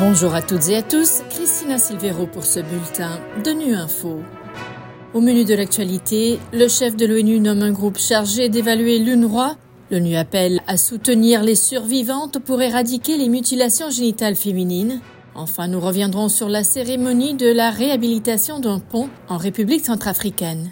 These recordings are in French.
Bonjour à toutes et à tous, Christina Silvero pour ce bulletin de Nu Info. Au menu de l'actualité, le chef de l'ONU nomme un groupe chargé d'évaluer l'UNRWA. L'ONU appelle à soutenir les survivantes pour éradiquer les mutilations génitales féminines. Enfin, nous reviendrons sur la cérémonie de la réhabilitation d'un pont en République centrafricaine.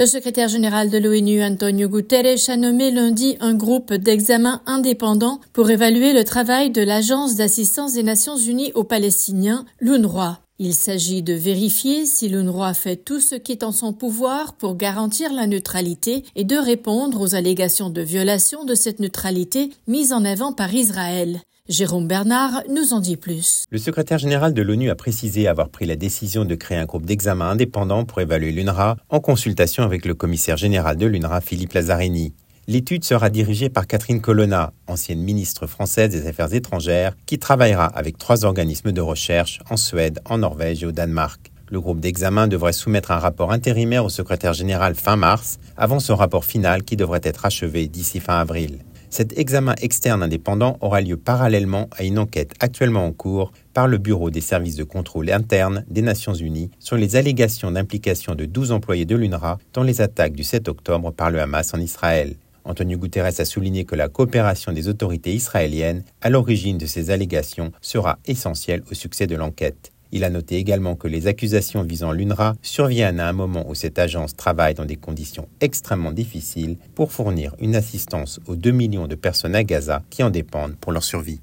Le secrétaire général de l'ONU, Antonio Guterres, a nommé lundi un groupe d'examen indépendant pour évaluer le travail de l'Agence d'assistance des Nations Unies aux Palestiniens, l'UNRWA. Il s'agit de vérifier si l'UNRWA fait tout ce qui est en son pouvoir pour garantir la neutralité et de répondre aux allégations de violation de cette neutralité mises en avant par Israël. Jérôme Bernard nous en dit plus. Le secrétaire général de l'ONU a précisé avoir pris la décision de créer un groupe d'examen indépendant pour évaluer l'UNRWA en consultation avec le commissaire général de l'UNRWA, Philippe Lazzarini. L'étude sera dirigée par Catherine Colonna, ancienne ministre française des Affaires étrangères, qui travaillera avec trois organismes de recherche en Suède, en Norvège et au Danemark. Le groupe d'examen devrait soumettre un rapport intérimaire au secrétaire général fin mars, avant son rapport final qui devrait être achevé d'ici fin avril. Cet examen externe indépendant aura lieu parallèlement à une enquête actuellement en cours par le Bureau des services de contrôle interne des Nations Unies sur les allégations d'implication de 12 employés de l'UNRWA dans les attaques du 7 octobre par le Hamas en Israël. Antonio Guterres a souligné que la coopération des autorités israéliennes à l'origine de ces allégations sera essentielle au succès de l'enquête. Il a noté également que les accusations visant l'UNRWA surviennent à un moment où cette agence travaille dans des conditions extrêmement difficiles pour fournir une assistance aux 2 millions de personnes à Gaza qui en dépendent pour leur survie.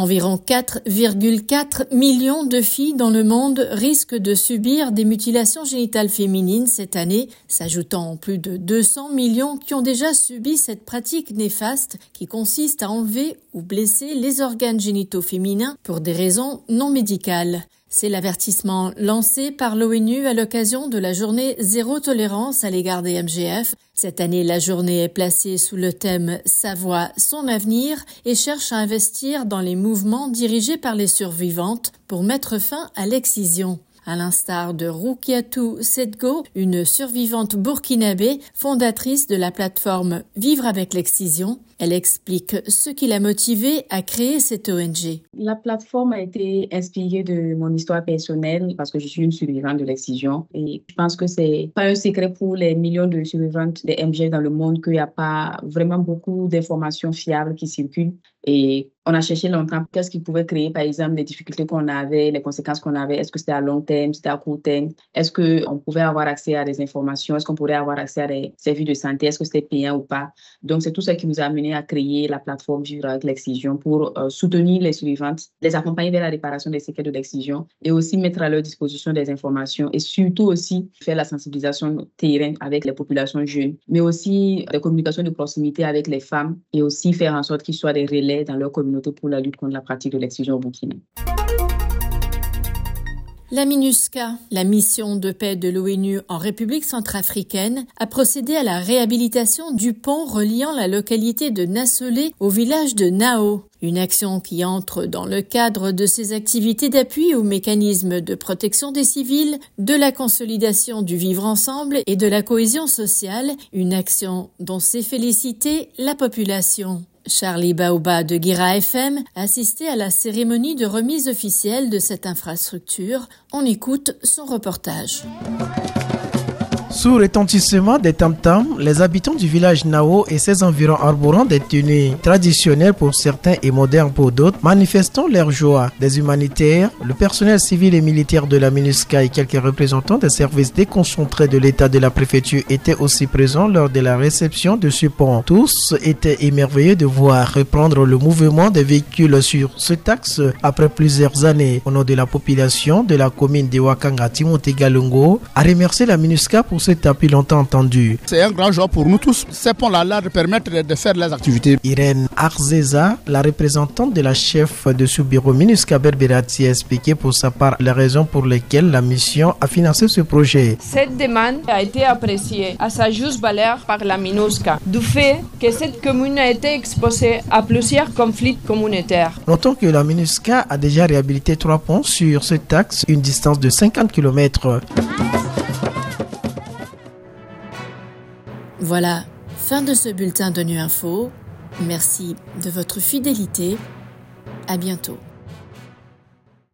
Environ 4,4 millions de filles dans le monde risquent de subir des mutilations génitales féminines cette année, s'ajoutant plus de 200 millions qui ont déjà subi cette pratique néfaste qui consiste à enlever ou blesser les organes génitaux féminins pour des raisons non médicales. C'est l'avertissement lancé par l'ONU à l'occasion de la journée zéro tolérance à l'égard des MGF. Cette année, la journée est placée sous le thème Sa voix, son avenir et cherche à investir dans les mouvements dirigés par les survivantes pour mettre fin à l'excision. À l'instar de Rukiatou Sedgo, une survivante burkinabé, fondatrice de la plateforme Vivre avec l'excision, elle explique ce qui l'a motivée à créer cette ONG. La plateforme a été inspirée de mon histoire personnelle parce que je suis une survivante de l'excision et je pense que c'est pas un secret pour les millions de survivantes des MG dans le monde qu'il n'y a pas vraiment beaucoup d'informations fiables qui circulent et on a cherché longtemps qu'est-ce qui pouvait créer, par exemple, les difficultés qu'on avait, les conséquences qu'on avait. Est-ce que c'était à long terme, c'était à court terme? Est-ce qu'on pouvait avoir accès à des informations? Est-ce qu'on pourrait avoir accès à des services de santé? Est-ce que c'était payant ou pas? Donc, c'est tout ça qui nous a amené à créer la plateforme Vivre avec l'excision pour euh, soutenir les survivantes, les accompagner vers la réparation des séquelles de l'excision et aussi mettre à leur disposition des informations et surtout aussi faire la sensibilisation terrain avec les populations jeunes, mais aussi des communications de proximité avec les femmes et aussi faire en sorte qu'ils soient des relais dans leur communauté pour la lutte contre la pratique de au Burkina. La MINUSCA, la mission de paix de l'ONU en République centrafricaine, a procédé à la réhabilitation du pont reliant la localité de Nassolé au village de Nao. Une action qui entre dans le cadre de ses activités d'appui au mécanisme de protection des civils, de la consolidation du vivre ensemble et de la cohésion sociale, une action dont s'est félicitée la population. Charlie Baoba de Guira FM assisté à la cérémonie de remise officielle de cette infrastructure. On écoute son reportage. Sous retentissement des tam-tams, les habitants du village Nao et ses environs arborant des tenues traditionnelles pour certains et modernes pour d'autres, manifestant leur joie. Des humanitaires, le personnel civil et militaire de la MINUSCA et quelques représentants des services déconcentrés de l'État de la préfecture étaient aussi présents lors de la réception de ce pont. Tous étaient émerveillés de voir reprendre le mouvement des véhicules sur ce axe après plusieurs années. Au nom de la population de la commune de Wakanga, Timothée Galungo a remercié la MINUSCA pour ce tapis longtemps entendu. C'est un grand jour pour nous tous. Ces ponts-là permettent de faire les activités. Irène Arzeza, la représentante de la chef de ce bureau MINUSCA Berberati, a expliqué pour sa part les raisons pour lesquelles la mission a financé ce projet. Cette demande a été appréciée à sa juste valeur par la MINUSCA, du fait que cette commune a été exposée à plusieurs conflits communautaires. Notons que la MINUSCA a déjà réhabilité trois ponts sur ce axe, une distance de 50 km. Voilà, Fin de ce bulletin de Nu Info. Merci de votre fidélité. À bientôt.